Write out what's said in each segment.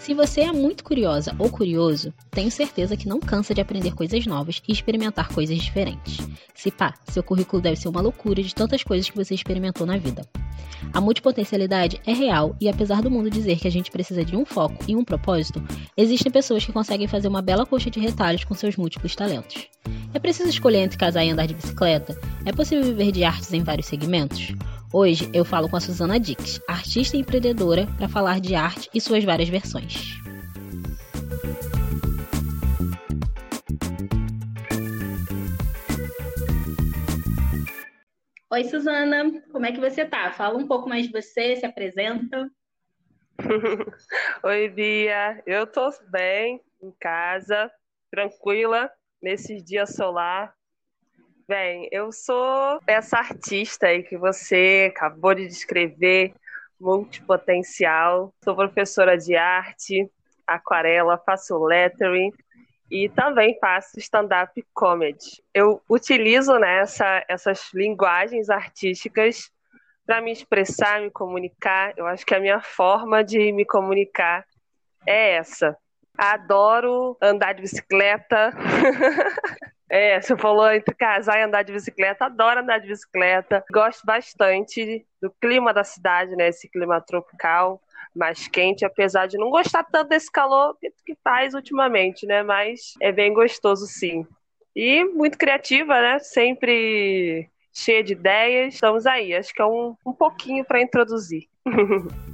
Se você é muito curiosa ou curioso, tenho certeza que não cansa de aprender coisas novas e experimentar coisas diferentes. Se pá, seu currículo deve ser uma loucura de tantas coisas que você experimentou na vida. A multipotencialidade é real e apesar do mundo dizer que a gente precisa de um foco e um propósito, existem pessoas que conseguem fazer uma bela coxa de retalhos com seus múltiplos talentos. É preciso escolher entre casar e andar de bicicleta? É possível viver de artes em vários segmentos? Hoje eu falo com a Suzana Dix, artista e empreendedora, para falar de arte e suas várias versões. Oi, Suzana, como é que você tá? Fala um pouco mais de você, se apresenta. Oi, Bia. Eu tô bem, em casa, tranquila, nesses dias solar. Bem, eu sou essa artista aí que você acabou de descrever, multipotencial. Sou professora de arte, aquarela, faço lettering e também faço stand-up comedy. Eu utilizo né, essa, essas linguagens artísticas para me expressar, me comunicar. Eu acho que a minha forma de me comunicar é essa. Adoro andar de bicicleta. É, você falou entre casar e andar de bicicleta. Adoro andar de bicicleta. Gosto bastante do clima da cidade, né? Esse clima tropical mais quente, apesar de não gostar tanto desse calor que faz ultimamente, né? Mas é bem gostoso, sim. E muito criativa, né? Sempre cheia de ideias. Estamos aí. Acho que é um, um pouquinho para introduzir.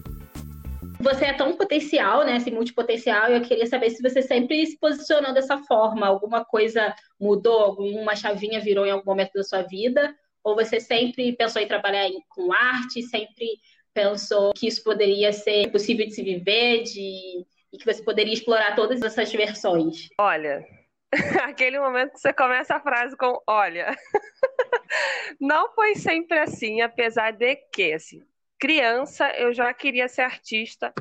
Você é tão potencial, né? Esse multipotencial, eu queria saber se você sempre se posicionou dessa forma. Alguma coisa mudou, alguma chavinha virou em algum momento da sua vida? Ou você sempre pensou em trabalhar com arte, sempre pensou que isso poderia ser possível de se viver, de e que você poderia explorar todas essas versões? Olha, aquele momento que você começa a frase com olha. Não foi sempre assim, apesar de que, assim, criança eu já queria ser artista,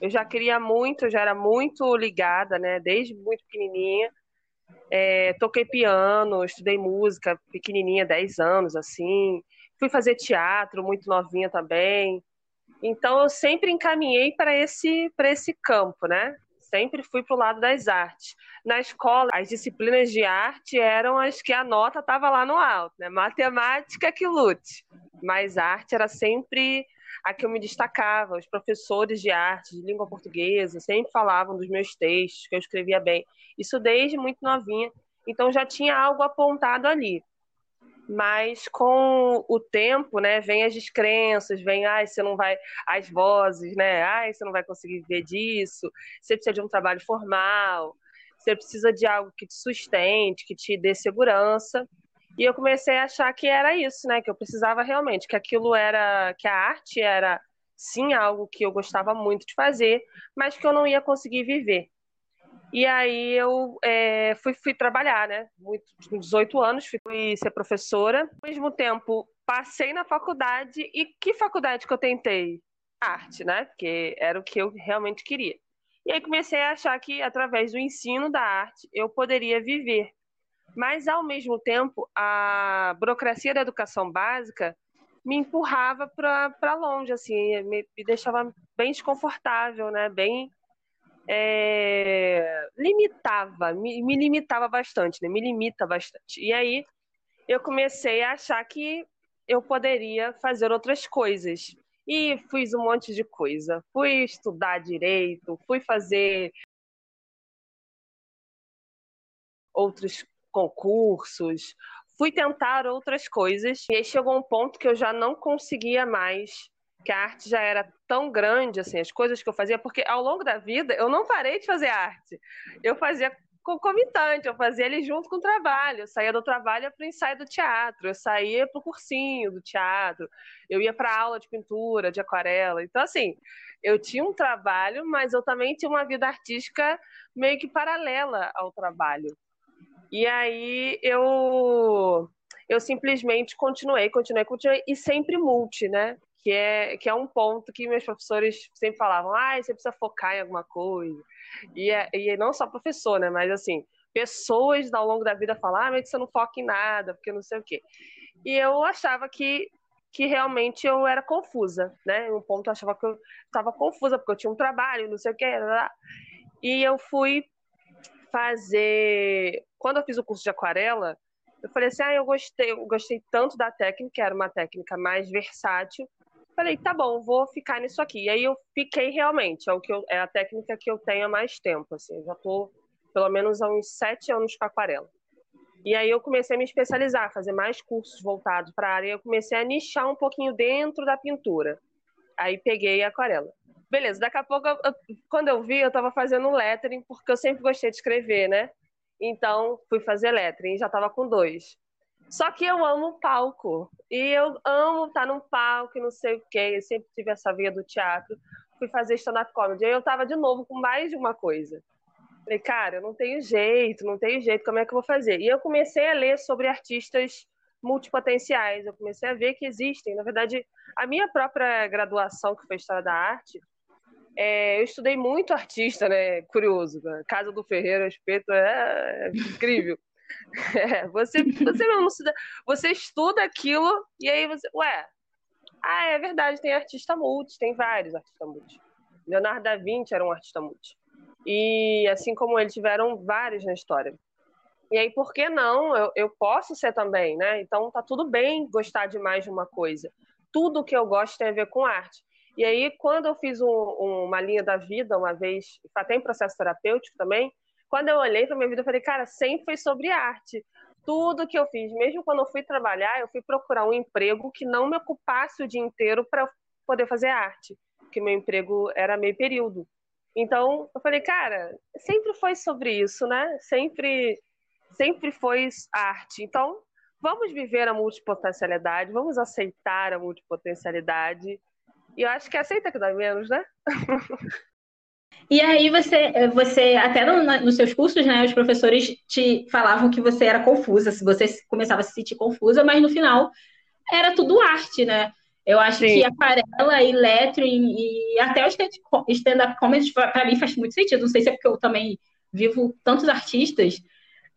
eu já queria muito, eu já era muito ligada, né, desde muito pequenininha. É, toquei piano, estudei música pequenininha, 10 anos, assim. Fui fazer teatro muito novinha também. Então eu sempre encaminhei para esse esse campo, né? Sempre fui para o lado das artes. Na escola, as disciplinas de arte eram as que a nota estava lá no alto, né? Matemática que lute. Mas arte era sempre a que eu me destacava. Os professores de arte, de língua portuguesa, sempre falavam dos meus textos, que eu escrevia bem. Isso desde muito novinha. Então já tinha algo apontado ali mas com o tempo, né, vem as descrenças, vem, ai, você não vai, as vozes, né, ai, você não vai conseguir viver disso, você precisa de um trabalho formal, você precisa de algo que te sustente, que te dê segurança. E eu comecei a achar que era isso, né, que eu precisava realmente, que aquilo era, que a arte era sim algo que eu gostava muito de fazer, mas que eu não ia conseguir viver. E aí eu é, fui, fui trabalhar, né? Muito, com 18 anos, fui ser professora. Ao mesmo tempo, passei na faculdade. E que faculdade que eu tentei? Arte, né? Porque era o que eu realmente queria. E aí comecei a achar que, através do ensino da arte, eu poderia viver. Mas, ao mesmo tempo, a burocracia da educação básica me empurrava para longe, assim, me, me deixava bem desconfortável, né? Bem é, limitava, me, me, limitava bastante, né? Me limita bastante. E aí eu comecei a achar que eu poderia fazer outras coisas. E fiz um monte de coisa. Fui estudar direito, fui fazer outros concursos, fui tentar outras coisas. E aí chegou um ponto que eu já não conseguia mais que a arte já era tão grande, assim, as coisas que eu fazia, porque ao longo da vida eu não parei de fazer arte. Eu fazia concomitante, eu fazia ele junto com o trabalho. Eu saía do trabalho para o ensaio do teatro, eu saía para o cursinho do teatro, eu ia para aula de pintura, de aquarela. Então, assim, eu tinha um trabalho, mas eu também tinha uma vida artística meio que paralela ao trabalho. E aí eu eu simplesmente continuei, continuei, continuei e sempre multi, né? que é, que é um ponto que meus professores sempre falavam, ah, você precisa focar em alguma coisa. E, é, e não só professor, né? Mas assim, pessoas ao longo da vida falam, ah, mas você não foca em nada, porque não sei o quê. E eu achava que que realmente eu era confusa, né? Um ponto eu achava que eu estava confusa, porque eu tinha um trabalho, não sei o que. E eu fui fazer. Quando eu fiz o curso de aquarela, eu falei assim: ah, eu gostei, eu gostei tanto da técnica, era uma técnica mais versátil. Falei, tá bom, vou ficar nisso aqui. E aí eu fiquei realmente, é, o que eu, é a técnica que eu tenho há mais tempo. Assim, eu já tô pelo menos há uns sete anos com aquarela. E aí eu comecei a me especializar, fazer mais cursos voltados para a área. Eu comecei a nichar um pouquinho dentro da pintura. Aí peguei a aquarela. Beleza, daqui a pouco, eu, quando eu vi, eu estava fazendo lettering, porque eu sempre gostei de escrever, né? Então, fui fazer lettering, já estava com dois. Só que eu amo palco. E eu amo estar num palco e não sei o quê. Eu sempre tive essa via do teatro. Fui fazer stand-up comedy. Aí eu estava de novo com mais de uma coisa. Falei, cara, eu não tenho jeito, não tenho jeito, como é que eu vou fazer? E eu comecei a ler sobre artistas multipotenciais, eu comecei a ver que existem. Na verdade, a minha própria graduação, que foi História da Arte, é, eu estudei muito artista, né? Curioso. Né? Casa do Ferreira, Espeto, é, é incrível. É, você, você mesmo estuda, você estuda aquilo e aí você, ué, ah, é verdade, tem artista multi, tem vários artistas multi. Leonardo da Vinci era um artista multi. E assim como ele, tiveram vários na história. E aí, por que não? Eu, eu posso ser também, né? Então tá tudo bem gostar de mais de uma coisa. Tudo que eu gosto tem a ver com arte. E aí, quando eu fiz um, um, uma linha da vida, uma vez, até em processo terapêutico também, quando eu olhei para minha vida, eu falei, cara, sempre foi sobre arte. Tudo que eu fiz, mesmo quando eu fui trabalhar, eu fui procurar um emprego que não me ocupasse o dia inteiro para poder fazer arte, porque meu emprego era meio período. Então, eu falei, cara, sempre foi sobre isso, né? Sempre, sempre foi arte. Então, vamos viver a multipotencialidade, vamos aceitar a multipotencialidade. E eu acho que aceita que dá menos, né? E aí você, você até no, nos seus cursos, né, os professores te falavam que você era confusa, se você começava a se sentir confusa, mas no final era tudo arte, né? Eu acho Sim. que aquarela e lettering e até o stand-up comedy, para mim, faz muito sentido. Não sei se é porque eu também vivo tantos artistas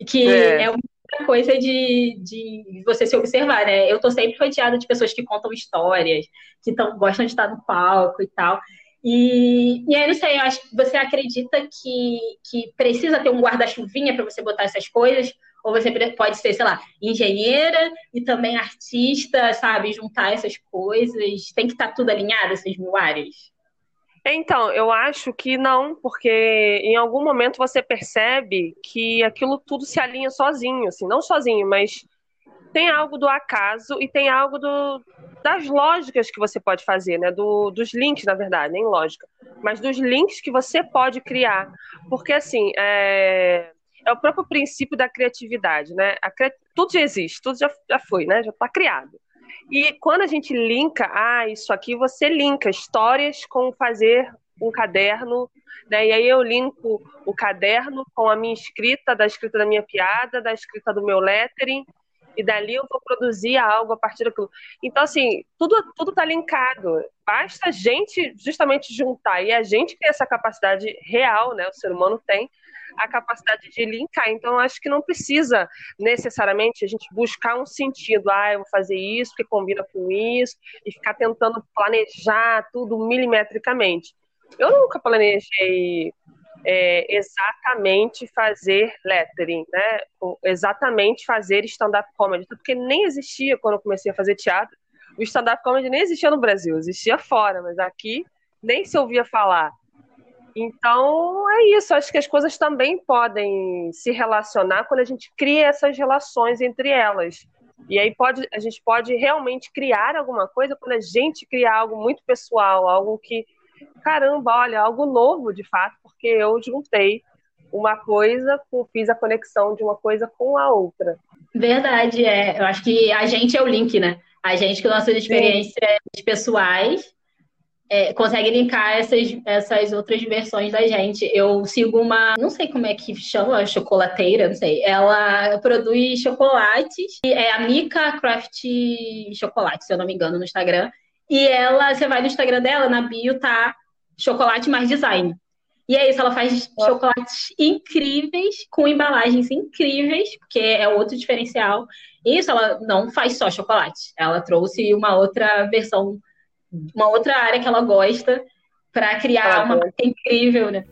que é, é uma coisa de, de você se observar, né? Eu tô sempre rodeada de pessoas que contam histórias, que tão, gostam de estar no palco e tal. E, e aí, não sei, eu acho que você acredita que, que precisa ter um guarda-chuvinha para você botar essas coisas? Ou você pode ser, sei lá, engenheira e também artista, sabe? Juntar essas coisas. Tem que estar tá tudo alinhado, essas mil áreas? Então, eu acho que não, porque em algum momento você percebe que aquilo tudo se alinha sozinho, assim, não sozinho, mas tem algo do acaso e tem algo do, das lógicas que você pode fazer, né? Do, dos links, na verdade, nem lógica, mas dos links que você pode criar. Porque, assim, é, é o próprio princípio da criatividade, né? Tudo já existe, tudo já, já foi, né? Já está criado. E quando a gente linka, ah, isso aqui você linka histórias com fazer um caderno, né? E aí eu linko o caderno com a minha escrita, da escrita da minha piada, da escrita do meu lettering, e dali eu vou produzir algo a partir daquilo. Então, assim, tudo tudo está linkado. Basta a gente justamente juntar, e a gente tem essa capacidade real, né? O ser humano tem, a capacidade de linkar. Então, acho que não precisa necessariamente a gente buscar um sentido. Ah, eu vou fazer isso, que combina com isso, e ficar tentando planejar tudo milimetricamente. Eu nunca planejei é, exatamente fazer lettering, né? exatamente fazer stand-up comedy, porque nem existia quando eu comecei a fazer teatro. O stand-up comedy nem existia no Brasil, existia fora, mas aqui nem se ouvia falar. Então, é isso. Acho que as coisas também podem se relacionar quando a gente cria essas relações entre elas. E aí pode, a gente pode realmente criar alguma coisa quando a gente criar algo muito pessoal, algo que, caramba, olha, algo novo de fato, porque eu juntei uma coisa, fiz a conexão de uma coisa com a outra. Verdade, é. Eu acho que a gente é o link, né? A gente com nossas experiências Sim. pessoais é, consegue linkar essas, essas outras versões da gente. Eu sigo uma, não sei como é que chama, chocolateira, não sei. Ela produz chocolates, é a Mika Craft Chocolate, se eu não me engano, no Instagram. E ela, você vai no Instagram dela, na bio tá chocolate mais design. E é isso, ela faz chocolates incríveis, com embalagens incríveis, porque é outro diferencial. Isso ela não faz só chocolate. Ela trouxe uma outra versão, uma outra área que ela gosta para criar ah, uma marca incrível, né?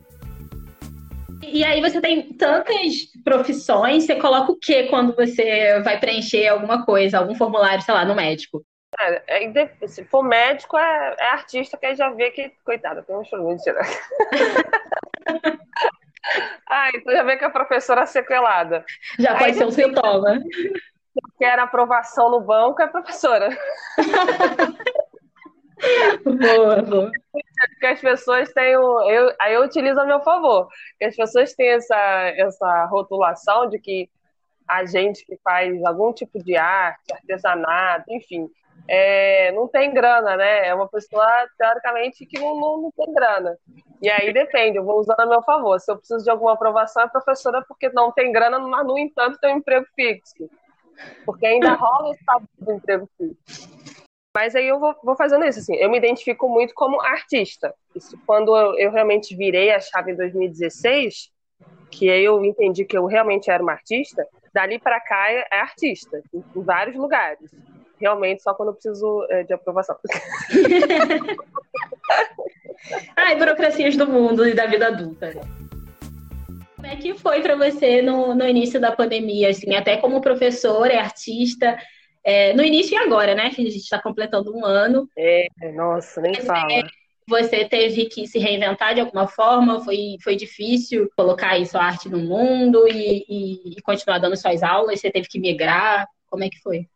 E aí você tem tantas profissões, você coloca o que quando você vai preencher alguma coisa, algum formulário, sei lá, no médico? É, é, se for médico, é, é, artista que aí já vê que, coitada, tem um choro de tirar. ah, então já vê que a professora é sequelada. Já pode aí, ser um sintoma. Quer aprovação no banco, é professora. boa, boa. Que as pessoas têm o. Eu, aí eu utilizo a meu favor. Que as pessoas têm essa, essa rotulação de que a gente que faz algum tipo de arte, artesanato, enfim, é, não tem grana, né? É uma pessoa, teoricamente, que não, não, não, tem grana. E aí depende, eu vou usando a meu favor. Se eu preciso de alguma aprovação, é professora porque não tem grana, mas, no entanto, tem um emprego fixo. Porque ainda rola esse tabu do emprego fixo. Mas aí eu vou, vou, fazendo isso, assim, eu me identifico muito como artista. Isso quando eu, eu realmente virei a chave em 2016, que eu entendi que eu realmente era uma artista, dali para cá é, é artista, em, em vários lugares realmente só quando eu preciso é, de aprovação. Ai, burocracias do mundo e da vida adulta. Como é que foi para você no, no início da pandemia, assim, até como professora, artista, é, no início e agora, né? Que a gente está completando um ano. É, nossa, nem fala. Você teve que se reinventar de alguma forma? Foi, foi difícil colocar aí sua arte no mundo e, e, e continuar dando suas aulas? Você teve que migrar? Como é que foi?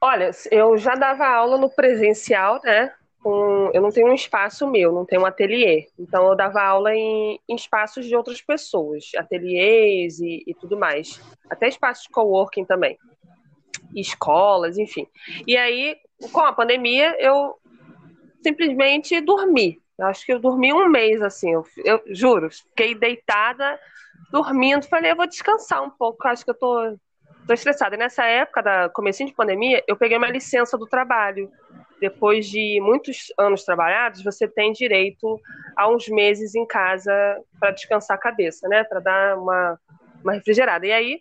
Olha, eu já dava aula no presencial, né? Com, eu não tenho um espaço meu, não tenho um ateliê. Então eu dava aula em, em espaços de outras pessoas, ateliês e, e, tudo mais. Até espaços de coworking também. Escolas, enfim. E aí, com a pandemia, eu simplesmente dormi. Eu acho que eu dormi um mês, assim, eu, eu juro, fiquei deitada, dormindo, falei, eu vou descansar um pouco, acho que eu tô Tô estressada. E nessa época da comecinho de pandemia, eu peguei uma licença do trabalho. Depois de muitos anos trabalhados, você tem direito a uns meses em casa para descansar a cabeça, né? Para dar uma, uma refrigerada. E aí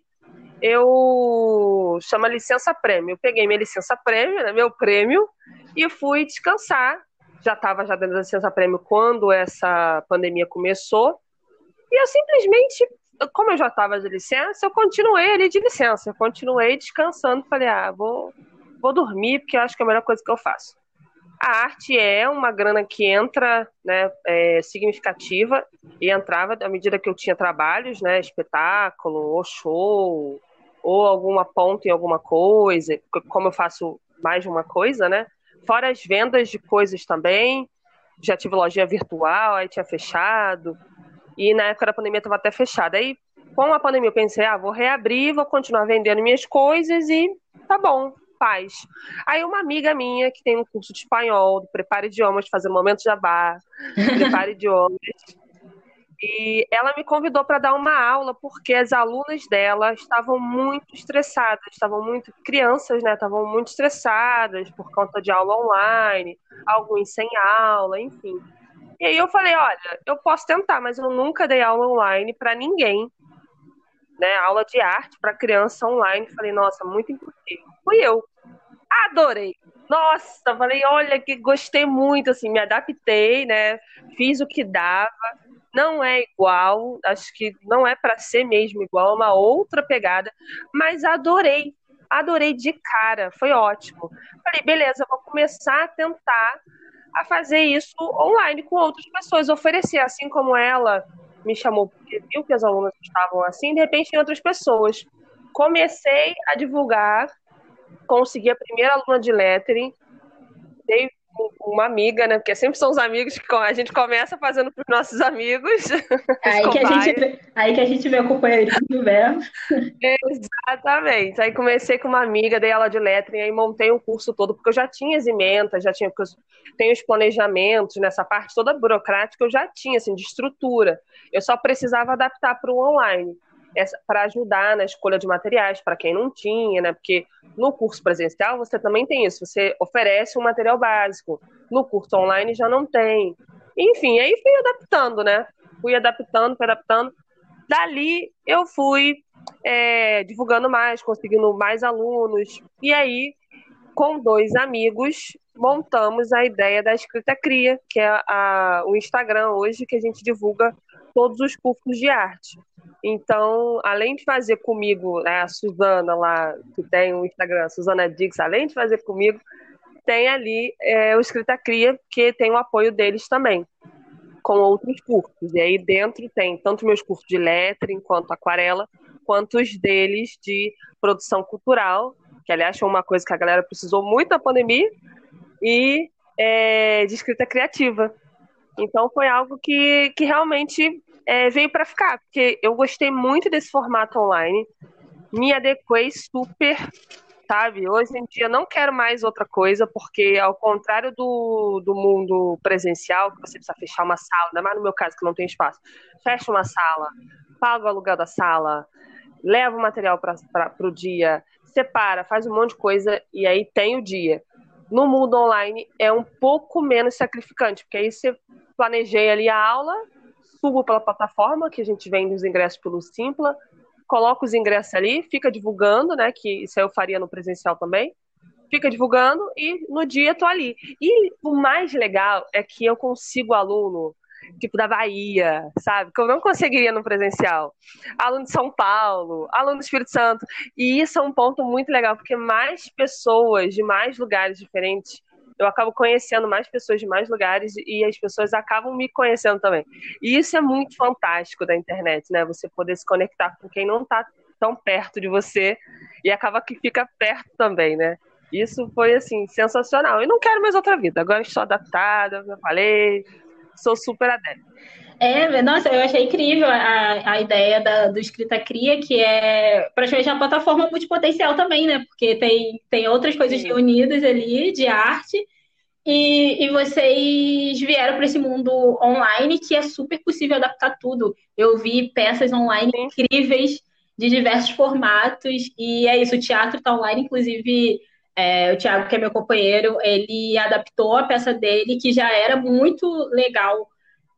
eu chama licença prêmio. Eu peguei minha licença prêmio, né, meu prêmio, e fui descansar. Já estava já dentro da licença prêmio quando essa pandemia começou. E eu simplesmente como eu já estava de licença, eu continuei ali de licença. Eu continuei descansando. Falei, ah, vou, vou dormir, porque eu acho que é a melhor coisa que eu faço. A arte é uma grana que entra, né, é, significativa, e entrava à medida que eu tinha trabalhos, né, espetáculo, ou show, ou alguma ponta em alguma coisa, como eu faço mais de uma coisa, né, fora as vendas de coisas também, já tive lojinha virtual, aí tinha fechado, e na época da pandemia estava até fechada. Aí, com a pandemia, eu pensei, ah, vou reabrir, vou continuar vendendo minhas coisas e tá bom, paz. Aí uma amiga minha que tem um curso de espanhol, do Prepare Idiomas, fazer momento jabá, Prepare Idiomas, e ela me convidou para dar uma aula porque as alunas dela estavam muito estressadas, estavam muito crianças, né? Estavam muito estressadas por conta de aula online, alguns sem aula, enfim. E aí eu falei, olha, eu posso tentar, mas eu nunca dei aula online para ninguém, né? Aula de arte para criança online. Falei, nossa, muito impossível. Fui eu. Adorei. Nossa, falei, olha que gostei muito, assim, me adaptei, né? Fiz o que dava. Não é igual, acho que não é para ser mesmo igual, é uma outra pegada, mas adorei. Adorei de cara, foi ótimo. Falei, beleza, vou começar a tentar a fazer isso online com outras pessoas, oferecer, assim como ela me chamou porque viu que as alunas estavam assim, de repente tem outras pessoas. Comecei a divulgar, consegui a primeira aluna de lettering, dei uma amiga, né? Porque sempre são os amigos que a gente começa fazendo para os nossos amigos. Aí que, a gente vê, aí que a gente vê o companheirismo do verbo. Exatamente. Aí comecei com uma amiga, dei aula de lettering, aí montei o curso todo, porque eu já tinha as emendas, já tinha, tenho os planejamentos, nessa parte toda burocrática eu já tinha, assim, de estrutura. Eu só precisava adaptar para o online para ajudar na escolha de materiais para quem não tinha, né? Porque no curso presencial você também tem isso, você oferece um material básico. No curso online já não tem. Enfim, aí fui adaptando, né? Fui adaptando, fui adaptando. Dali eu fui é, divulgando mais, conseguindo mais alunos. E aí, com dois amigos, montamos a ideia da Escrita Cria, que é a, o Instagram hoje que a gente divulga todos os cursos de arte. Então, além de fazer comigo, né, a Suzana lá, que tem o Instagram, Suzana Dix, além de fazer comigo, tem ali é, o Escrita Cria, que tem o apoio deles também, com outros cursos. E aí dentro tem tanto meus cursos de lettering quanto aquarela, quanto os deles de produção cultural, que aliás foi uma coisa que a galera precisou muito na pandemia, e é, de escrita criativa. Então foi algo que, que realmente é, veio para ficar, porque eu gostei muito desse formato online, me adequei super, sabe? Hoje em dia não quero mais outra coisa, porque ao contrário do, do mundo presencial, que você precisa fechar uma sala, mais no meu caso que não tem espaço, fecha uma sala, paga o aluguel da sala, leva o material para o dia, separa, faz um monte de coisa e aí tem o dia. No mundo online é um pouco menos sacrificante, porque aí você planejeia ali a aula, subo pela plataforma, que a gente vende os ingressos pelo Simpla, coloca os ingressos ali, fica divulgando, né? Que isso eu faria no presencial também. Fica divulgando e no dia tô ali. E o mais legal é que eu consigo aluno tipo da Bahia, sabe? Que eu não conseguiria no presencial. Aluno de São Paulo, aluno do Espírito Santo. E isso é um ponto muito legal, porque mais pessoas de mais lugares diferentes eu acabo conhecendo mais pessoas de mais lugares e as pessoas acabam me conhecendo também. E isso é muito fantástico da internet, né? Você poder se conectar com quem não está tão perto de você e acaba que fica perto também, né? Isso foi assim sensacional. Eu não quero mais outra vida. Agora estou adaptada, já falei, sou super adepta. É, nossa, eu achei incrível a, a ideia da, do Escrita Cria, que é praticamente uma plataforma multipotencial também, né? Porque tem, tem outras coisas Sim. reunidas ali de arte, e, e vocês vieram para esse mundo online que é super possível adaptar tudo. Eu vi peças online incríveis de diversos formatos, e é isso, o teatro está online, inclusive. É, o Thiago, que é meu companheiro, ele adaptou a peça dele, que já era muito legal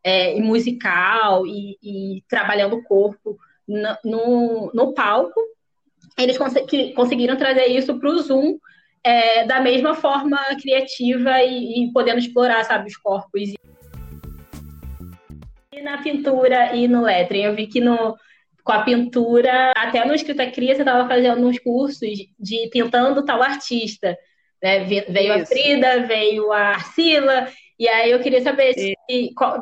é, e musical e, e, trabalhando o corpo no, no, no palco, eles cons conseguiram trazer isso para o Zoom é, da mesma forma criativa e, e, podendo explorar, sabe, os corpos. E na pintura e no lettering, eu vi que no, com a pintura, até no Escrita Cria, você estava fazendo uns cursos de pintando tal artista. Né? Veio Isso. a Frida, veio a Arcila, e aí eu queria saber se,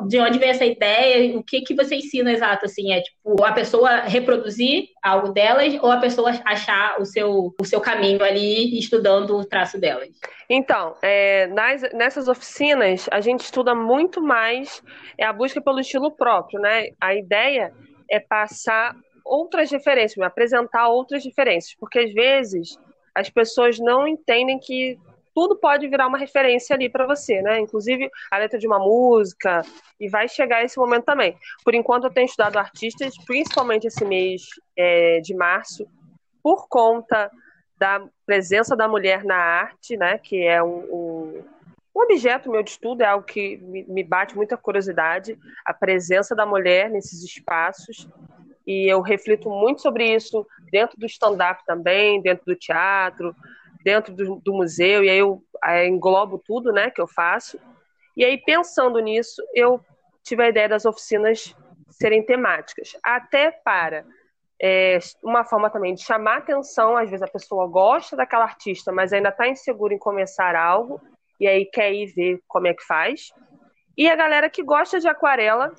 de onde vem essa ideia, o que que você ensina exato, assim, é tipo a pessoa reproduzir algo delas ou a pessoa achar o seu, o seu caminho ali estudando o traço delas? Então, é, nas, nessas oficinas a gente estuda muito mais é a busca pelo estilo próprio, né? A ideia é passar outras referências, apresentar outras diferenças, porque às vezes as pessoas não entendem que tudo pode virar uma referência ali para você, né? Inclusive a letra de uma música, e vai chegar esse momento também. Por enquanto, eu tenho estudado artistas, principalmente esse mês é, de março, por conta da presença da mulher na arte, né? Que é um, um, um objeto meu de estudo, é algo que me, bate muita curiosidade, a presença da mulher nesses espaços. E eu reflito muito sobre isso dentro do stand-up também, dentro do teatro, dentro do, do museu, e aí eu aí englobo tudo né, que eu faço. E aí, pensando nisso, eu tive a ideia das oficinas serem temáticas, até para é, uma forma também de chamar atenção. Às vezes a pessoa gosta daquela artista, mas ainda está insegura em começar algo, e aí quer ir ver como é que faz. E a galera que gosta de aquarela,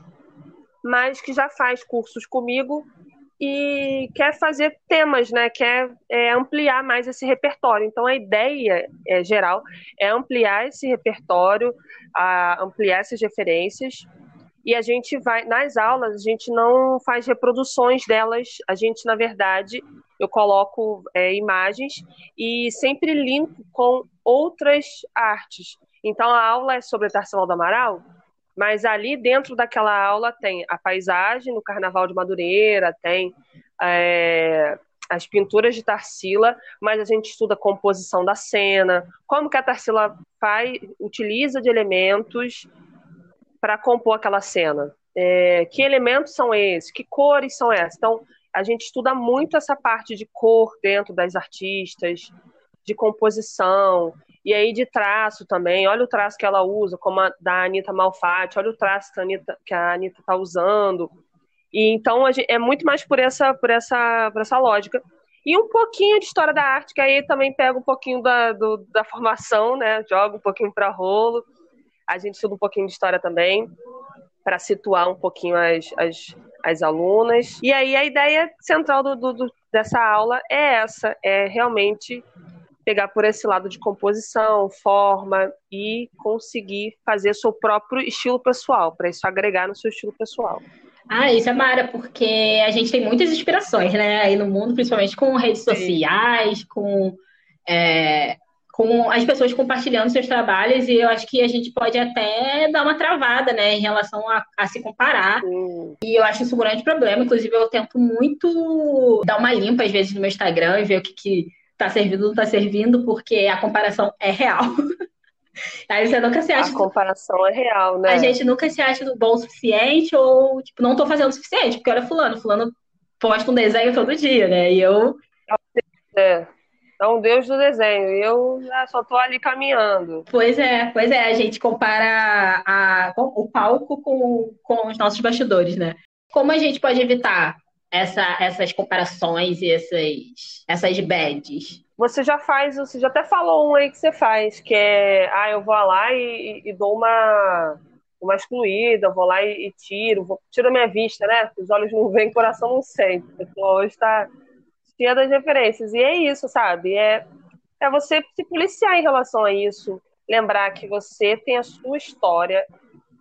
mas que já faz cursos comigo e quer fazer temas, né? Quer é, ampliar mais esse repertório. Então a ideia é, geral é ampliar esse repertório, a, ampliar essas referências. E a gente vai nas aulas, a gente não faz reproduções delas. A gente, na verdade, eu coloco é, imagens e sempre linko com outras artes. Então a aula é sobre Tarsila do Amaral, mas ali dentro daquela aula tem a paisagem no Carnaval de Madureira, tem é, as pinturas de Tarsila, mas a gente estuda a composição da cena, como que a Tarsila faz, utiliza de elementos para compor aquela cena. É, que elementos são esses? Que cores são essas? Então, a gente estuda muito essa parte de cor dentro das artistas, de composição, e aí de traço também. Olha o traço que ela usa, como a da Anitta Malfatti, olha o traço que a Anitta, que a Anitta tá usando. E então é muito mais por essa, por essa, por essa lógica. E um pouquinho de história da arte, que aí também pega um pouquinho da, do, da formação, né? Joga um pouquinho para rolo. A gente estuda um pouquinho de história também, para situar um pouquinho as, as, as alunas. E aí a ideia central do, do, dessa aula é essa: é realmente pegar por esse lado de composição, forma e conseguir fazer seu próprio estilo pessoal, para isso agregar no seu estilo pessoal. Ah, isso é mara, porque a gente tem muitas inspirações, né, aí no mundo, principalmente com redes sociais, com, é, com as pessoas compartilhando seus trabalhos, e eu acho que a gente pode até dar uma travada, né, em relação a, a se comparar. Sim. E eu acho isso um grande problema. Inclusive, eu tento muito dar uma limpa, às vezes, no meu Instagram e ver o que, que tá servindo ou não tá servindo, porque a comparação é real. Aí você nunca se acha. A comparação é real, né? A gente nunca se acha bom o suficiente ou, tipo, não tô fazendo o suficiente, porque olha fulano, fulano posta um desenho todo dia, né? E eu. É. É um deus do desenho. Eu só tô ali caminhando. Pois é, pois é. A gente compara a, o palco com, com os nossos bastidores, né? Como a gente pode evitar essa, essas comparações e essas, essas badges? Você já faz, você já até falou um aí que você faz, que é, ah, eu vou lá e, e dou uma, uma excluída, vou lá e, e tiro, vou, tiro a minha vista, né? Os olhos não veem, coração não sente. A pessoa hoje está cheia das referências. E é isso, sabe? É, é você se policiar em relação a isso. Lembrar que você tem a sua história,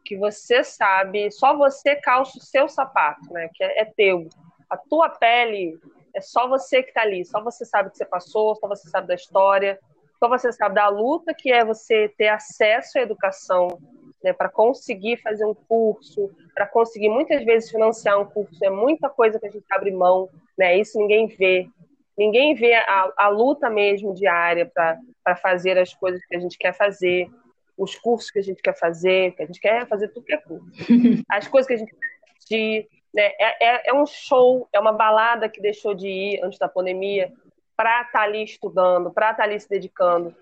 que você sabe, só você calça o seu sapato, né? Que é, é teu. A tua pele é só você que está ali, só você sabe o que você passou, só você sabe da história, só você sabe da luta que é você ter acesso à educação, né, para conseguir fazer um curso, para conseguir muitas vezes financiar um curso, é muita coisa que a gente abre mão, né? Isso ninguém vê. Ninguém vê a, a luta mesmo diária para fazer as coisas que a gente quer fazer, os cursos que a gente quer fazer, que a gente quer fazer tudo que é curso. As coisas que a gente quer assistir, né? É, é, é, um show, é uma balada que deixou de ir antes da pandemia para estar tá ali estudando, para estar tá ali se dedicando.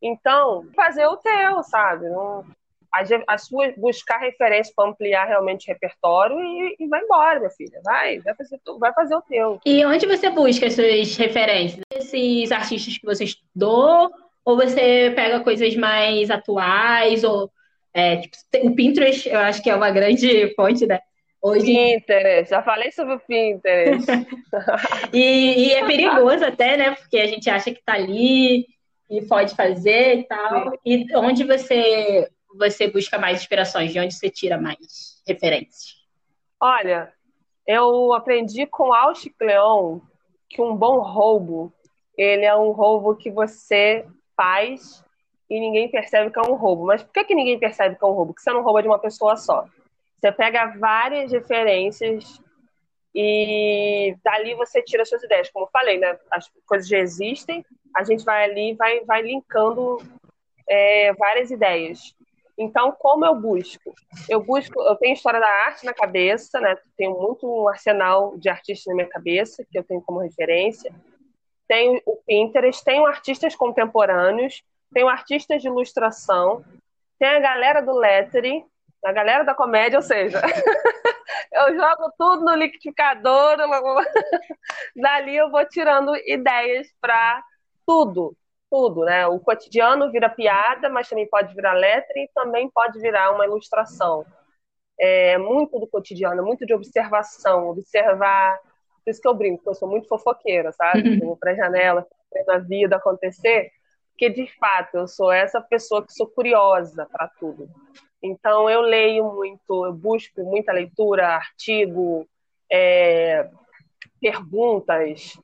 Então, fazer o teu, sabe? Não, a, a sua, buscar referência para ampliar realmente o repertório e, e, vai embora, minha filha. Vai, vai fazer, vai fazer o teu. E onde você busca as suas referências? Esses artistas que você estudou? Ou você pega coisas mais atuais? Ou é, tipo, o Pinterest, eu acho que é uma grande fonte, né? Hoje... Pinterest, já falei sobre o Pinterest. e, e, é perigoso até, né? Porque a gente acha que tá ali e pode fazer e tal. Sim. E onde você, você busca mais inspirações? De onde você tira mais referências? Olha, eu aprendi com Ausch Cleon que um bom roubo, ele é um roubo que você faz e ninguém percebe que é um roubo. Mas por que, que ninguém percebe que é um roubo? Porque você não rouba de uma pessoa só. Você pega várias referências e dali você tira suas ideias. Como eu falei, né? As coisas já existem, a gente vai ali e vai, vai linkando é, várias ideias. Então, como eu busco? Eu busco, eu tenho história da arte na cabeça, né? Tenho muito um arsenal de artistas na minha cabeça, que eu tenho como referência. Tenho o Pinterest, tenho artistas contemporâneos, tenho artistas de ilustração, tem a galera do lettering, a galera da comédia, ou seja, eu jogo tudo no liquidificador, dali eu vou tirando ideias para tudo, tudo, né? O cotidiano vira piada, mas também pode virar letra e também pode virar uma ilustração. É muito do cotidiano, muito de observação, observar. Por isso que eu brinco, eu sou muito fofoqueira, sabe? Eu vou para a janela, vendo a vida acontecer, porque de fato eu sou essa pessoa que sou curiosa para tudo. Então, eu leio muito, eu busco muita leitura, artigo, é, perguntas,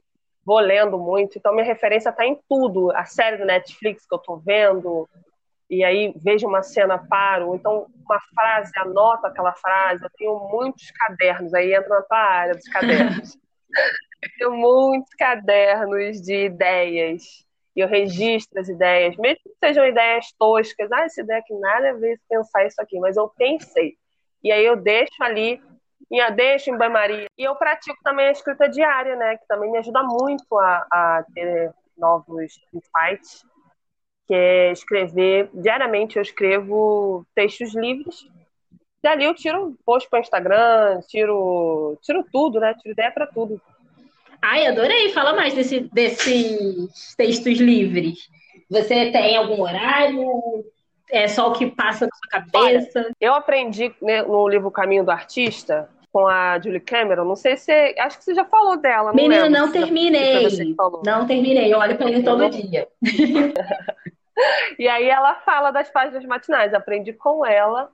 vou lendo muito. Então, minha referência está em tudo. A série do Netflix que eu estou vendo, e aí vejo uma cena, paro. Então, uma frase, anoto aquela frase. Eu tenho muitos cadernos, aí entra na tua área dos cadernos. eu tenho muitos cadernos de ideias e eu registro as ideias, mesmo que sejam ideias toscas, ah, essa ideia que nada a ver pensar isso aqui, mas eu pensei. E aí eu deixo ali em deixo em banho-maria. E eu pratico também a escrita diária, né? Que também me ajuda muito a, a ter novos insights, que é escrever. Diariamente eu escrevo textos livres. Dali eu tiro post para Instagram, tiro, tiro tudo, né? Tiro ideia para tudo. Ai, adorei. Fala mais desse, desses textos livres. Você tem algum horário? É só o que passa na sua cabeça? Olha, eu aprendi né, no livro Caminho do Artista com a Julie Cameron. Não sei se. Acho que você já falou dela. Não Menina, lembro, não terminei. Não terminei. Eu olho para ele todo dia. e aí ela fala das páginas matinais. Aprendi com ela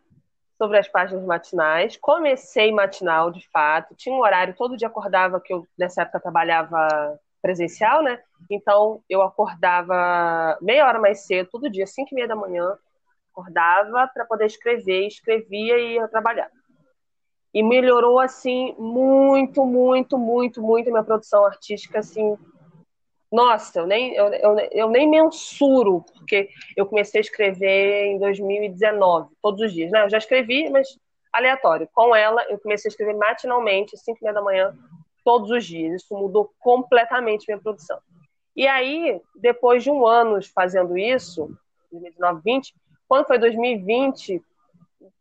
sobre as páginas matinais. Comecei matinal, de fato. Tinha um horário, todo dia acordava, que eu nessa época trabalhava presencial, né? Então eu acordava meia hora mais cedo, todo dia, cinco e meia da manhã. Acordava para poder escrever, escrevia e ia trabalhar. E melhorou, assim, muito, muito, muito, muito a minha produção artística, assim, nossa, eu nem, eu, eu, eu, nem mensuro, porque eu comecei a escrever em 2019, todos os dias, né? Eu já escrevi, mas aleatório. Com ela, eu comecei a escrever matinalmente, 5 e meia da manhã, todos os dias. Isso mudou completamente minha produção. E aí, depois de um ano fazendo isso, 2019, 20, quando foi 2020,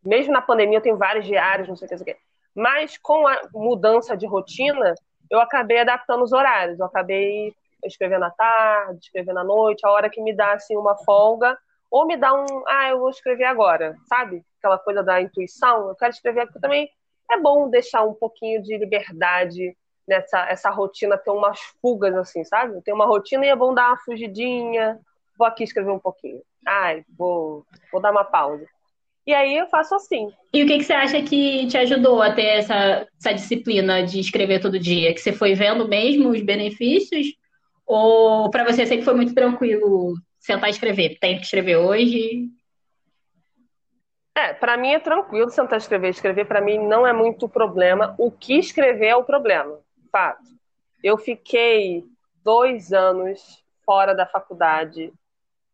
mesmo na pandemia, eu tenho vários diários, não sei o que, mas com a mudança de rotina, eu acabei adaptando os horários. Eu acabei escrevendo à tarde, escrevendo à noite, a hora que me dá assim uma folga, ou me dá um, ah, eu vou escrever agora, sabe? Aquela coisa da intuição, eu quero escrever porque também é bom deixar um pouquinho de liberdade nessa essa rotina, ter umas fugas assim, sabe? Tem uma rotina e é bom dar uma fugidinha, vou aqui escrever um pouquinho. Ai, vou, vou dar uma pausa. E aí eu faço assim. E o que, que você acha que te ajudou a ter essa, essa disciplina de escrever todo dia? Que você foi vendo mesmo os benefícios? Ou para você sempre foi muito tranquilo sentar e escrever? Tem que escrever hoje? É, para mim é tranquilo sentar e escrever. Escrever para mim não é muito problema. O que escrever é o problema, fato. Eu fiquei dois anos fora da faculdade,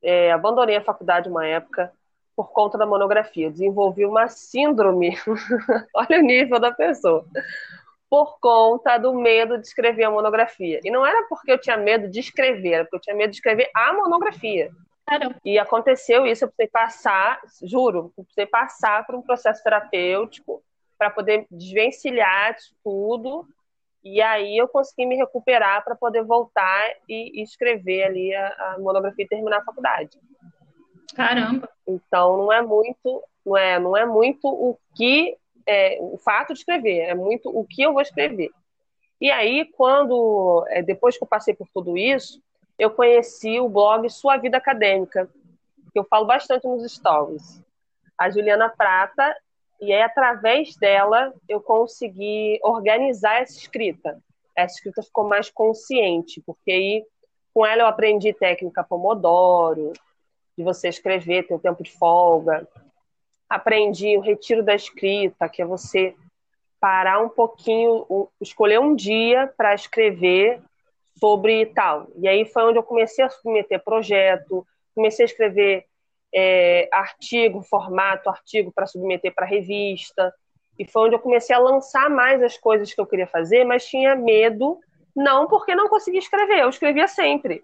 é, abandonei a faculdade uma época por conta da monografia. Desenvolvi uma síndrome. Olha o nível da pessoa por conta do medo de escrever a monografia. E não era porque eu tinha medo de escrever, era porque eu tinha medo de escrever a monografia. Caramba. E aconteceu isso, eu precisei passar, juro, eu precisei passar por um processo terapêutico para poder desvencilhar de tudo. E aí eu consegui me recuperar para poder voltar e, e escrever ali a, a, monografia e terminar a faculdade. Caramba. Então não é muito, não é, não é muito o que é, o fato de escrever, é muito o que eu vou escrever. E aí, quando é, depois que eu passei por tudo isso, eu conheci o blog Sua Vida Acadêmica, que eu falo bastante nos stories. A Juliana Prata, e aí através dela eu consegui organizar essa escrita. Essa escrita ficou mais consciente, porque aí com ela eu aprendi técnica Pomodoro, de você escrever, ter o tempo de folga, aprendi o retiro da escrita, que é você parar um pouquinho, escolher um dia para escrever sobre tal. E aí foi onde eu comecei a submeter projeto, comecei a escrever é, artigo, formato, artigo para submeter para revista. E foi onde eu comecei a lançar mais as coisas que eu queria fazer, mas tinha medo, não porque não conseguia escrever, eu escrevia sempre,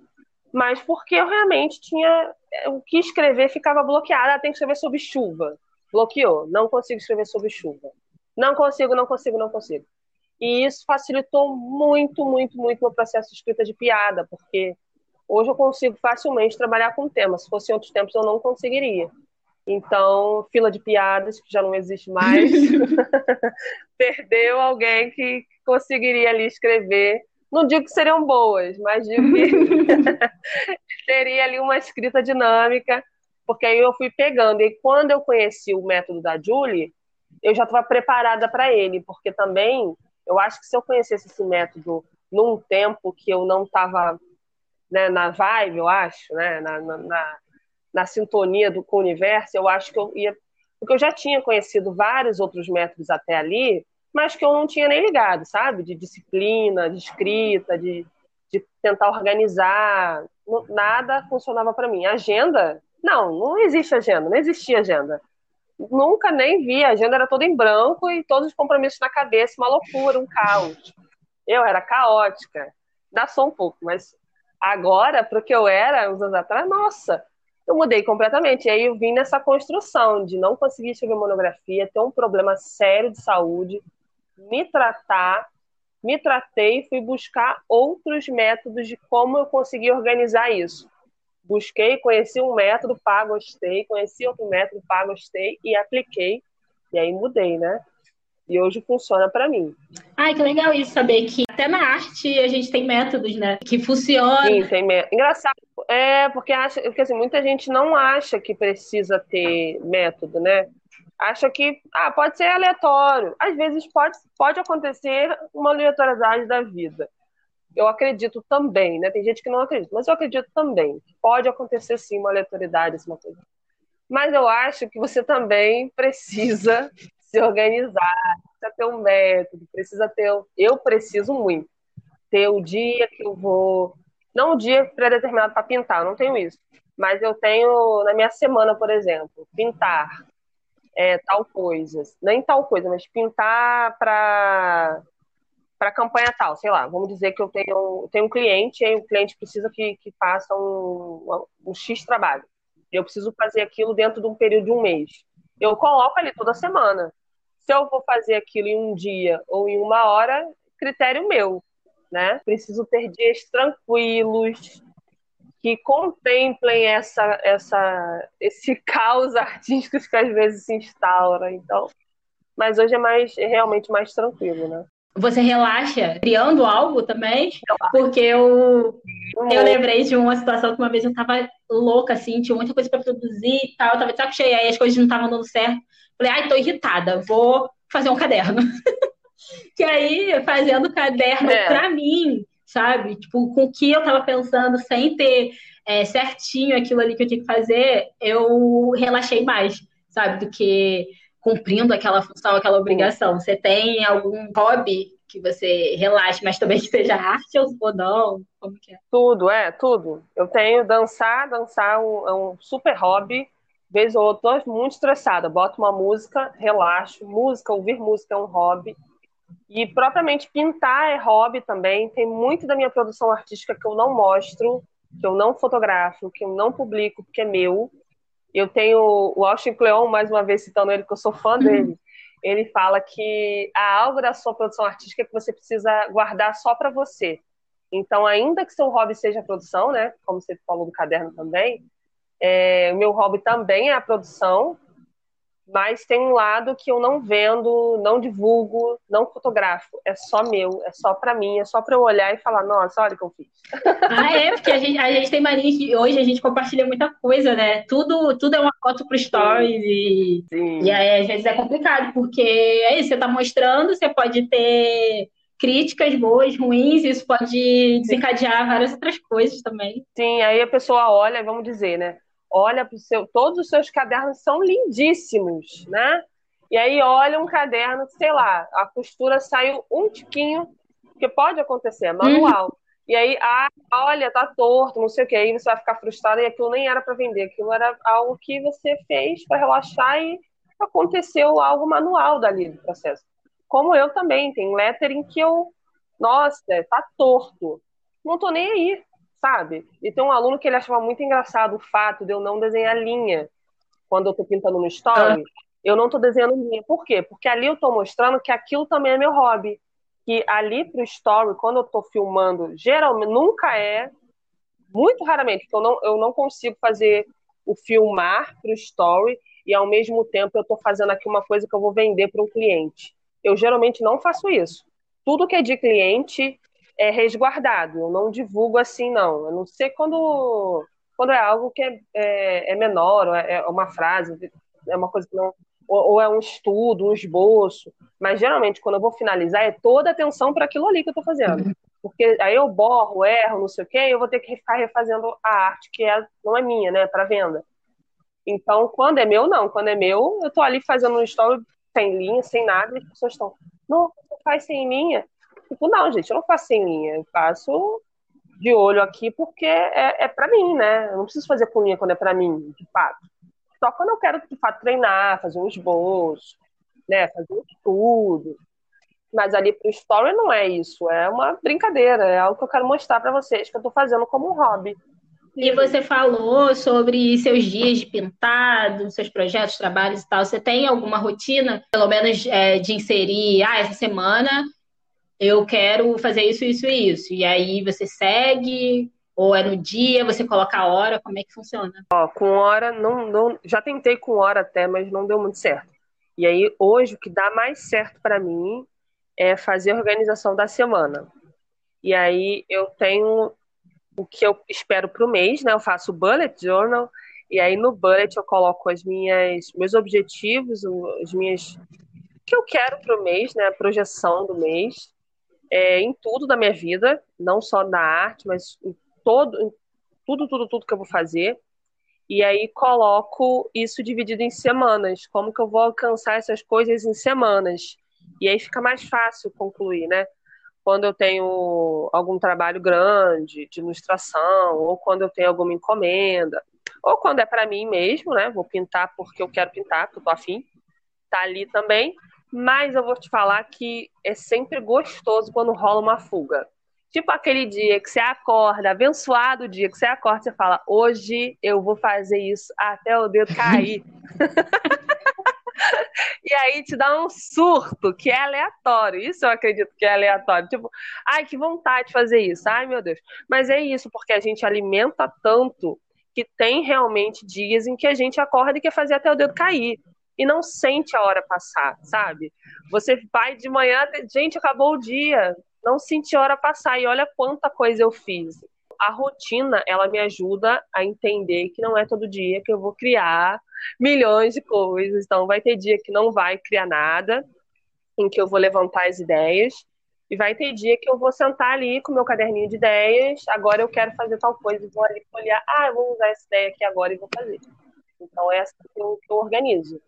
mas porque eu realmente tinha o que escrever ficava bloqueado, ah, tem que escrever sobre chuva bloqueou, não consigo escrever sobre chuva. Não consigo, não consigo, não consigo. E isso facilitou muito, muito, muito meu processo de escrita de piada, porque hoje eu consigo facilmente trabalhar com temas. Se fosse em outros tempos, eu não conseguiria. Então, fila de piadas, que já não existe mais, perdeu alguém que conseguiria ali escrever. Não digo que seriam boas, mas digo que teria ali uma escrita dinâmica porque aí eu fui pegando. E quando eu conheci o método da Julie, eu já estava preparada para ele, porque também eu acho que se eu conhecesse esse método num tempo que eu não estava né, na vibe, eu acho, né, na, na, na, sintonia do, com o universo, eu acho que eu ia. Porque eu já tinha conhecido vários outros métodos até ali, mas que eu não tinha nem ligado, sabe? De disciplina, de escrita, de, de tentar organizar. Nada funcionava para mim. agenda não, não existe agenda, não existia agenda. nunca nem vi, a agenda era toda em branco e todos os compromissos na cabeça, uma loucura, um caos. Eu era caótica, dá só um pouco, mas agora, para o que eu era uns anos atrás, nossa, eu mudei completamente. E aí eu vim nessa construção de não conseguir escrever monografia, ter um problema sério de saúde, me tratar, me tratei e fui buscar outros métodos de como eu consegui organizar isso. Busquei, conheci um método, pá, gostei, conheci outro método, pá, gostei e apliquei. E aí mudei, né? E hoje funciona para mim. Ai, que legal isso, saber que até na arte a gente tem métodos, né? Que funcionam. Sim, tem métodos. Engraçado, é, porque, acha, porque assim, muita gente não acha que precisa ter método, né? Acha que ah, pode ser aleatório. Às vezes pode, pode acontecer uma aleatoriedade da vida. Eu acredito também, né? Tem gente que não acredita, mas eu acredito também. Pode acontecer sim uma aleatoriedade, uma coisa. Mas eu acho que você também precisa se organizar, precisa ter um método, precisa ter. Eu preciso muito ter o dia que eu vou. Não o dia pré-determinado para pintar, não tenho isso. Mas eu tenho na minha semana, por exemplo, pintar é, tal coisa. Nem tal coisa, mas pintar para para campanha tal, sei lá, vamos dizer que eu tenho, tenho um cliente e o cliente precisa que, que faça um, um X trabalho. Eu preciso fazer aquilo dentro de um período de um mês. Eu coloco ali toda semana. Se eu vou fazer aquilo em um dia ou em uma hora, critério meu, né? Preciso ter dias tranquilos que contemplem essa, essa, esse caos artístico que às vezes se instaura. Então, mas hoje é mais realmente mais tranquilo, né? Você relaxa criando algo também? Porque eu, eu lembrei de uma situação que uma vez eu tava louca, assim, tinha muita coisa para produzir e tal, eu tava de saco cheio, aí as coisas não estavam dando certo. Falei, ai, tô irritada, vou fazer um caderno. que aí, fazendo caderno é. pra mim, sabe? Tipo, com o que eu tava pensando, sem ter é, certinho aquilo ali que eu tinha que fazer, eu relaxei mais, sabe? Do que cumprindo aquela função, aquela obrigação. Você tem algum hobby que você relaxe, mas também que seja arte ou não? Como que é? Tudo, é, tudo. Eu tenho dançar, dançar é um, é um super hobby vez ou outra, tô muito estressada, boto uma música, relaxo. Música, ouvir música é um hobby. E propriamente pintar é hobby também. Tem muito da minha produção artística que eu não mostro, que eu não fotografo, que eu não publico, porque é meu. Eu tenho o Austin Cleon, mais uma vez citando ele, que eu sou fã dele. Ele fala que há algo da sua produção artística que você precisa guardar só para você. Então, ainda que seu hobby seja a produção, né, como você falou do caderno também, é, o meu hobby também é a produção, mas tem um lado que eu não vendo, não divulgo, não fotografo. É só meu, é só para mim, é só para eu olhar e falar, nossa, olha o que eu fiz. Ah, é, porque a gente, a gente tem mania que hoje a gente compartilha muita coisa, né? Tudo, tudo é uma foto pro stories e, Sim. e aí às vezes é complicado, porque é isso, você tá mostrando, você pode ter críticas boas, ruins, isso pode desencadear várias outras coisas também. Sim, aí a pessoa olha, vamos dizer, né? Olha para o seu. Todos os seus cadernos são lindíssimos, né? E aí olha um caderno, sei lá, a costura saiu um tiquinho, que pode acontecer, é manual. Uhum. E aí, ah, olha, tá torto, não sei o que, aí você vai ficar frustrado e aquilo nem era para vender, aquilo era algo que você fez para relaxar e aconteceu algo manual dali do processo. Como eu também, tem lettering que eu, nossa, tá torto. Não tô nem aí sabe? E tem um aluno que ele achava muito engraçado o fato de eu não desenhar linha quando eu tô pintando no story. Ah. Eu não tô desenhando linha. Por quê? Porque ali eu tô mostrando que aquilo também é meu hobby. Que ali pro story, quando eu tô filmando, geralmente, nunca é, muito raramente, porque eu não, eu não consigo fazer o filmar pro story e ao mesmo tempo eu tô fazendo aqui uma coisa que eu vou vender para um cliente. Eu geralmente não faço isso. Tudo que é de cliente, é resguardado. Eu não divulgo assim, não. Eu não sei quando, quando é algo que é, é, é menor, ou é, é uma frase, é uma coisa que não. Ou, ou, é um estudo, um esboço. Mas geralmente, quando eu vou finalizar, é toda atenção para aquilo ali que eu estou fazendo. Porque aí eu borro, erro, não sei o quê, e eu vou ter que ficar refazendo a arte, que é, não é minha, né? Para venda. Então, quando é meu, não. Quando é meu, eu estou ali fazendo um story sem linha, sem nada, e as pessoas estão, não, você faz sem linha. Tipo, não, gente, eu não faço sem linha, eu faço de olho aqui porque é, é para mim, né? Eu não preciso fazer com linha quando é para mim, de fato. só quando eu quero, de fato, treinar, fazer um esboço, né, fazer um estudo. Mas ali pro story não é isso, é uma brincadeira, é algo que eu quero mostrar para vocês que eu tô fazendo como um hobby. E você falou sobre seus dias de pintado, seus projetos, trabalhos e tal. Você tem alguma rotina, pelo menos é, de inserir, ah, essa semana eu quero fazer isso, isso e isso. E aí você segue, ou é no dia, você coloca a hora, como é que funciona? Ó, com hora, não, não, já tentei com hora até, mas não deu muito certo. E aí, hoje, o que dá mais certo para mim é fazer a organização da semana. E aí, eu tenho o que eu espero para o mês, né? Eu faço o bullet journal e aí no bullet eu coloco as minhas meus objetivos, as minhas que eu quero para o mês, né? A projeção do mês é, em tudo da minha vida, não só na arte, mas em todo, em tudo, tudo, tudo que eu vou fazer. E aí coloco isso dividido em semanas, como que eu vou alcançar essas coisas em semanas. E aí fica mais fácil concluir, né? quando eu tenho algum trabalho grande de ilustração, ou quando eu tenho alguma encomenda, ou quando é para mim mesmo, né? Vou pintar porque eu quero pintar, porque eu tô afim, tá ali também. Mas eu vou te falar que é sempre gostoso quando rola uma fuga. Tipo aquele dia que você acorda, abençoado o dia que você acorda, você fala: hoje eu vou fazer isso até o dedo cair. e aí te dá um surto que é aleatório. Isso eu acredito que é aleatório. Tipo, ai, que vontade de fazer isso. Ai, meu Deus. Mas é isso, porque a gente alimenta tanto que tem realmente dias em que a gente acorda e quer fazer até o dedo cair. E não sente a hora passar, sabe? Você vai de manhã, gente, acabou o dia. Não senti a hora passar. E olha quanta coisa eu fiz a rotina ela me ajuda a entender que não é todo dia que eu vou criar milhões de coisas. Então vai ter dia que não vai criar nada, em que eu vou levantar as ideias. E vai ter dia que eu vou sentar ali com meu caderninho de ideias. Agora eu quero fazer tal coisa, e vou ali olhar. Ah, eu vou usar essa ideia aqui agora e vou fazer. Então é assim que eu, que eu organizo.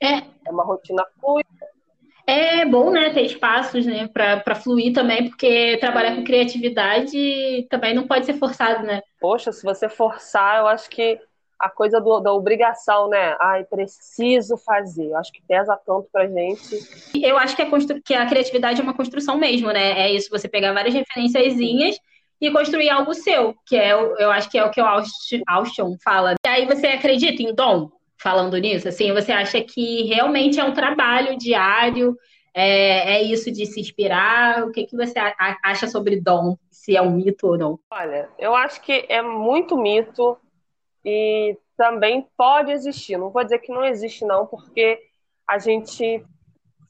É. é uma rotina fluida, é bom, né, ter espaços, né, para fluir também, porque trabalhar com criatividade também não pode ser forçado, né? Poxa, se você forçar, eu acho que a coisa do, da obrigação, né? Ai, preciso fazer. Eu acho que pesa tanto pra gente. Eu acho que a, constru... que a criatividade é uma construção mesmo, né? É isso, você pegar várias referenciazinhas e construir algo seu, que é, eu acho que é o que o Austin fala. E aí você acredita em dom? falando nisso? Assim, você acha que realmente é um trabalho diário? É, é isso de se inspirar? O que, que você acha sobre dom? Se é um mito ou não? Olha, eu acho que é muito mito e também pode existir. Não vou dizer que não existe, não, porque a gente,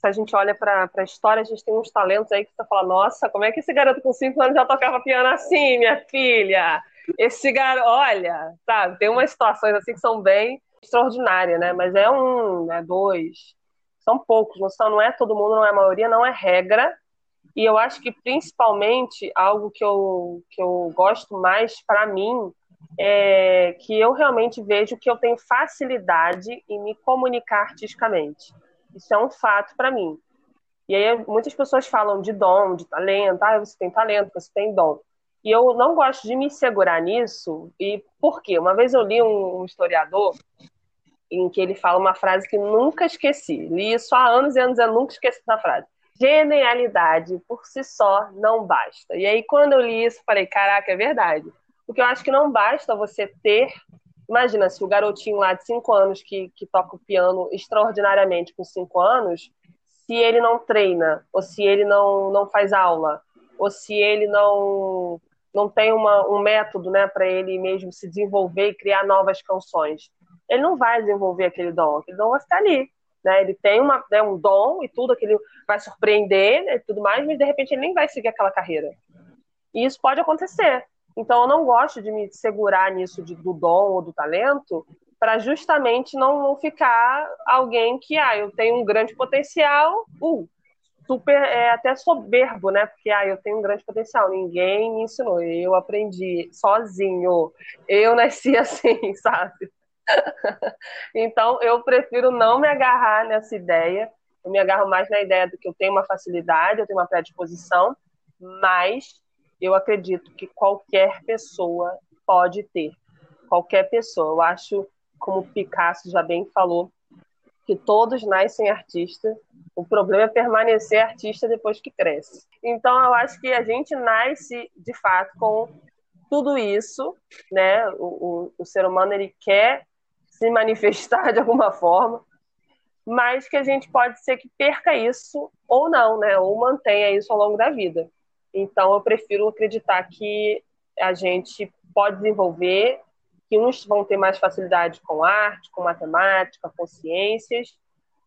se a gente olha para a história, a gente tem uns talentos aí que você fala, nossa, como é que esse garoto com 5 anos já tocava piano assim, minha filha? Esse garoto, olha, sabe, tem umas situações assim que são bem extraordinária, né? Mas é um, é dois, são poucos, não, são, não é todo mundo, não é a maioria, não é regra. E eu acho que principalmente algo que eu, que eu gosto mais para mim é que eu realmente vejo que eu tenho facilidade em me comunicar artisticamente. Isso é um fato para mim. E aí muitas pessoas falam de dom, de talento, ah, você tem talento, você tem dom. E eu não gosto de me segurar nisso. E por quê? Uma vez eu li um historiador em que ele fala uma frase que nunca esqueci. Li isso há anos e anos, eu nunca esqueci essa frase. Genialidade por si só não basta. E aí, quando eu li isso, falei: caraca, é verdade. Porque eu acho que não basta você ter. Imagina, se o garotinho lá de 5 anos que, que toca o piano extraordinariamente com 5 anos, se ele não treina, ou se ele não, não faz aula, ou se ele não, não tem uma, um método né, para ele mesmo se desenvolver e criar novas canções ele não vai desenvolver aquele dom, aquele dom vai ficar ali. Né? Ele tem uma, né, um dom e tudo, aquele vai surpreender né, e tudo mais, mas de repente ele nem vai seguir aquela carreira. E isso pode acontecer. Então eu não gosto de me segurar nisso de, do dom ou do talento para justamente não, ficar alguém que, ah, eu tenho um grande potencial, uh, super, é até soberbo, né? Porque, ah, eu tenho um grande potencial, ninguém me ensinou, eu aprendi sozinho, eu nasci assim, sabe? então, eu prefiro não me agarrar nessa ideia. Eu me agarro mais na ideia do que eu tenho uma facilidade, eu tenho uma predisposição, mas eu acredito que qualquer pessoa pode ter. Qualquer pessoa. Eu acho como Picasso já bem falou, que todos nascem artistas. O problema é permanecer artista depois que cresce. Então, eu acho que a gente nasce, de fato, com tudo isso, né? O, o, o ser humano ele quer se manifestar de alguma forma, mas que a gente pode ser que perca isso ou não, né? Ou mantenha isso ao longo da vida. Então, eu prefiro acreditar que a gente pode desenvolver, que uns vão ter mais facilidade com arte, com matemática, com ciências,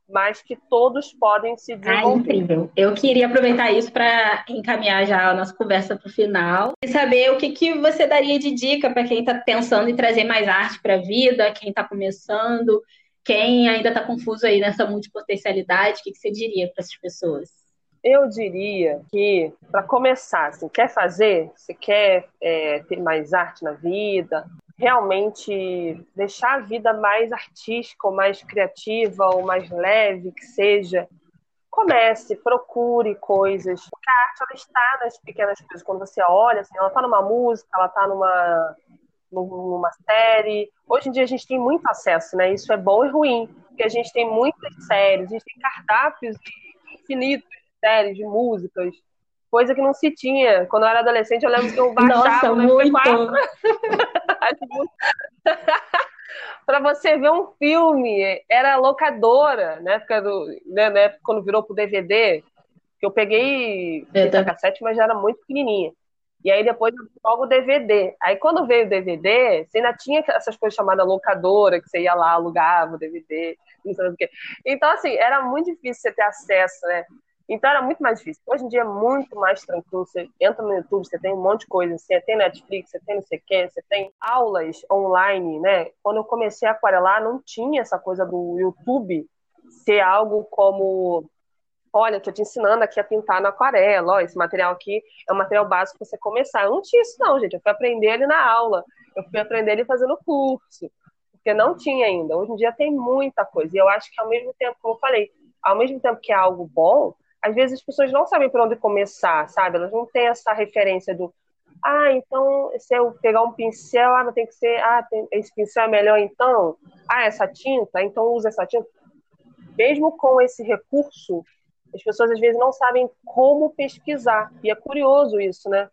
mas que todos podem se ah, desenvolver. Ah, incrível. Eu queria aproveitar isso para encaminhar já a nossa conversa para o final e saber o que, que você daria de dica para quem está pensando em trazer mais arte para a vida, quem está começando, quem ainda está confuso aí nessa multipotencialidade, o que, que você diria para essas pessoas? Eu diria que, para começar, assim, quer fazer, você quer é, ter mais arte na vida, realmente deixar a vida mais artística, ou mais criativa, ou mais leve que seja, comece, procure coisas. Porque a arte ela está nas pequenas coisas. Quando você olha, assim, ela está numa música, ela está numa, numa série. Hoje em dia a gente tem muito acesso, né? Isso é bom e ruim, porque a gente tem muitas séries, a gente tem cardápios infinitos séries, de músicas, coisa que não se tinha. Quando eu era adolescente, eu lembro que eu baixava Nossa, no muito. para você ver um filme, era locadora, na época do, né, na época quando virou pro DVD, que eu peguei é, tá. cassete, mas já era muito pequenininha. E aí depois eu logo o DVD. Aí quando veio o DVD, você ainda tinha essas coisas chamadas locadora, que você ia lá, alugava o DVD, não sei o quê. Então, assim, era muito difícil você ter acesso, né? Então era muito mais difícil. Hoje em dia é muito mais tranquilo. Você entra no YouTube, você tem um monte de coisa. Você tem Netflix, você tem não sei o quê, você tem aulas online, né? Quando eu comecei a aquarelar, não tinha essa coisa do YouTube ser algo como olha, estou te ensinando aqui a pintar na aquarela, ó, esse material aqui é um material básico para você começar. Eu não tinha isso não, gente, eu fui aprender ele na aula, eu fui aprender ele fazendo curso, porque não tinha ainda. Hoje em dia tem muita coisa, e eu acho que ao mesmo tempo, como eu falei, ao mesmo tempo que é algo bom, às vezes as pessoas não sabem por onde começar, sabe? Elas não têm essa referência do ah, então se eu pegar um pincel, ah, tem que ser, ah, tem, esse pincel é melhor então? Ah, essa tinta, então usa essa tinta. Mesmo com esse recurso, as pessoas às vezes não sabem como pesquisar. E é curioso isso, né?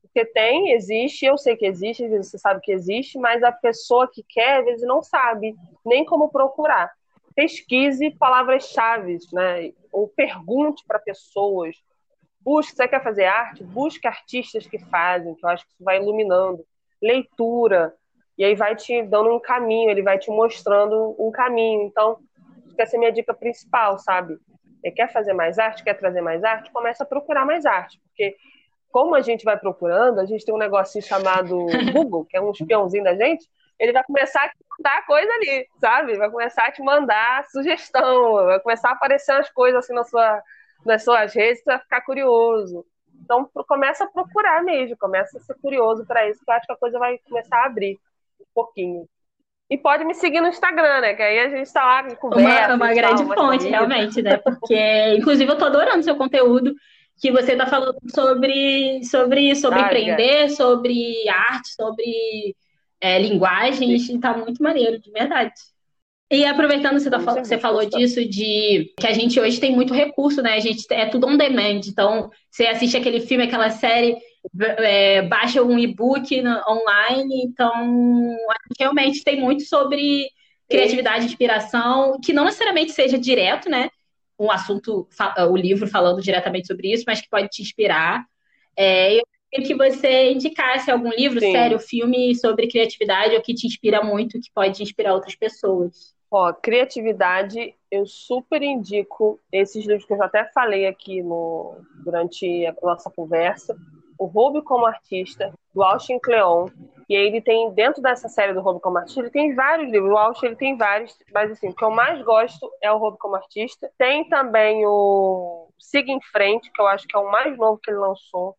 Porque tem, existe, eu sei que existe, às vezes você sabe que existe, mas a pessoa que quer, às vezes não sabe nem como procurar pesquise palavras-chave, né? Ou pergunte para pessoas. Busque, você quer fazer arte? Busque artistas que fazem, que eu acho que isso vai iluminando. Leitura, e aí vai te dando um caminho, ele vai te mostrando um caminho. Então, essa é a minha dica principal, sabe? Você quer fazer mais arte, quer trazer mais arte? Começa a procurar mais arte, porque como a gente vai procurando, a gente tem um negocinho chamado Google, que é um espiãozinho da gente, ele vai começar a mandar coisa ali, sabe? Vai começar a te mandar sugestão, vai começar a aparecer as coisas assim na sua, nas suas redes, você vai ficar curioso. Então começa a procurar mesmo, começa a ser curioso para isso, que eu acho que a coisa vai começar a abrir um pouquinho. E pode me seguir no Instagram, né? Que aí a gente está lá com conversa. Uma, uma grande tal, fonte, realmente, né? Porque, inclusive, eu tô adorando seu conteúdo que você está falando sobre, sobre, sobre ah, empreender, é. sobre arte, sobre é, linguagens, e tá muito maneiro, de verdade. E aproveitando você, tá, você falou disso, de que a gente hoje tem muito recurso, né? A gente é tudo on demand. Então, você assiste aquele filme, aquela série, é, baixa um e-book online. Então, a gente realmente tem muito sobre criatividade, inspiração, que não necessariamente seja direto, né? Um assunto, o livro falando diretamente sobre isso, mas que pode te inspirar. É, eu que você indicasse algum livro, Sim. sério, filme sobre criatividade ou que te inspira muito, que pode inspirar outras pessoas. Ó, criatividade, eu super indico esses livros que eu já até falei aqui no, durante a nossa conversa. O Roube como Artista, do Austin Kleon. E aí ele tem, dentro dessa série do Roube como Artista, ele tem vários livros. O Austin ele tem vários, mas assim, o que eu mais gosto é o Roube como Artista. Tem também o Siga em Frente, que eu acho que é o mais novo que ele lançou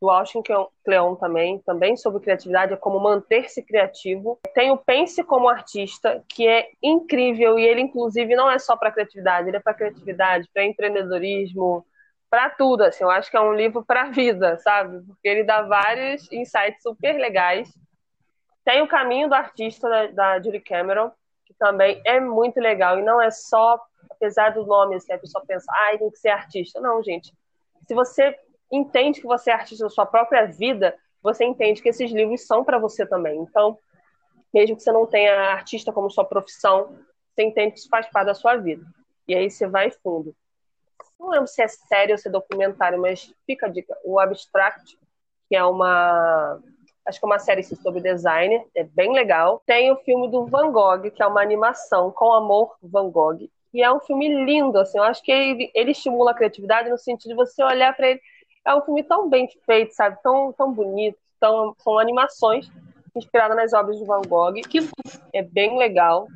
do Austin Kleon também, também sobre criatividade, é como manter-se criativo. Tem o Pense como Artista, que é incrível, e ele, inclusive, não é só para criatividade, ele é para criatividade, para empreendedorismo, para tudo. Assim, eu acho que é um livro para a vida, sabe? Porque ele dá vários insights super legais. Tem o Caminho do Artista da, da Julie Cameron, que também é muito legal. E não é só, apesar do nome, assim, a pessoa pensa, ah, tem que ser artista. Não, gente. Se você entende que você é artista da sua própria vida, você entende que esses livros são para você também. Então, mesmo que você não tenha artista como sua profissão, você entende que isso faz parte da sua vida. E aí você vai fundo. Não lembro se é série ou se é documentário, mas fica a dica. O Abstract, que é uma. Acho que é uma série sobre designer, é bem legal. Tem o filme do Van Gogh, que é uma animação com amor Van Gogh. E é um filme lindo, assim. Eu acho que ele, ele estimula a criatividade no sentido de você olhar para ele. É um filme tão bem feito, sabe? Tão, tão bonito. Tão, são animações inspiradas nas obras de Van Gogh. Que é bem legal.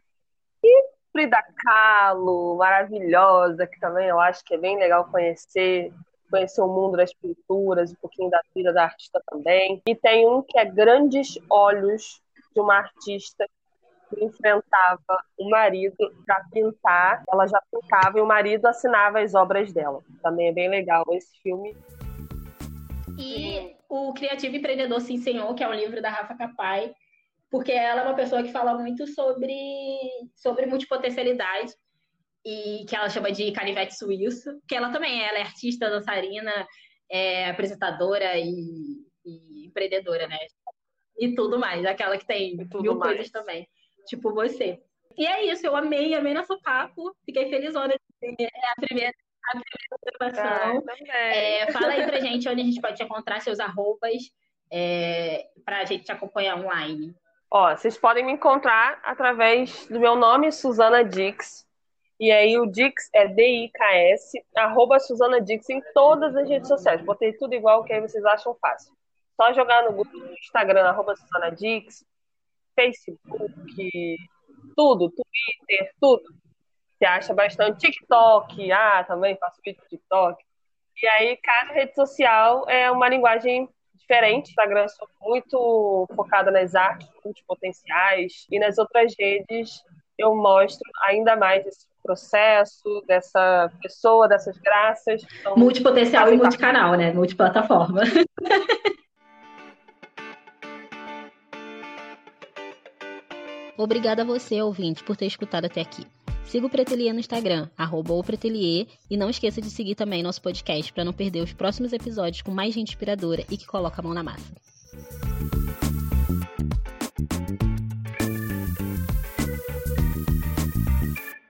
E Frida Kahlo, maravilhosa, que também eu acho que é bem legal conhecer, conhecer o mundo das pinturas, um pouquinho da vida da artista também. E tem um que é Grandes Olhos, de uma artista que enfrentava o marido para pintar. Ela já pintava e o marido assinava as obras dela. Também é bem legal esse filme. E o Criativo Empreendedor Sim Senhor, que é um livro da Rafa Capai, porque ela é uma pessoa que fala muito sobre, sobre multipotencialidade e que ela chama de canivete suíço, que ela também é, ela é artista, dançarina, é apresentadora e, e, empreendedora, né? E tudo mais, aquela que tem mil mais. coisas também, tipo você. E é isso, eu amei, amei nosso papo, fiquei felizona de ter a primeira, a. Ah, é, fala aí pra gente onde a gente pode encontrar seus arrobas é, pra gente te acompanhar online. Ó, vocês podem me encontrar através do meu nome, Suzana Dix. E aí o Dix é D-I-K-S, arroba Suzana Dix em todas as redes sociais. Botei tudo igual que aí vocês acham fácil. Só jogar no Google, Instagram, arroba Suzana Dix, Facebook, tudo, Twitter, tudo. Você acha bastante TikTok, ah, também faço vídeo TikTok. E aí, cada rede social é uma linguagem diferente. Instagram sou muito focada nas artes multipotenciais e nas outras redes eu mostro ainda mais esse processo dessa pessoa, dessas graças. Então, multipotencial e multicanal, né? Multiplataforma. Obrigada a você, ouvinte, por ter escutado até aqui. Siga o Pretelier no Instagram, arroba o Pretelier, e não esqueça de seguir também nosso podcast para não perder os próximos episódios com mais gente inspiradora e que coloca a mão na massa.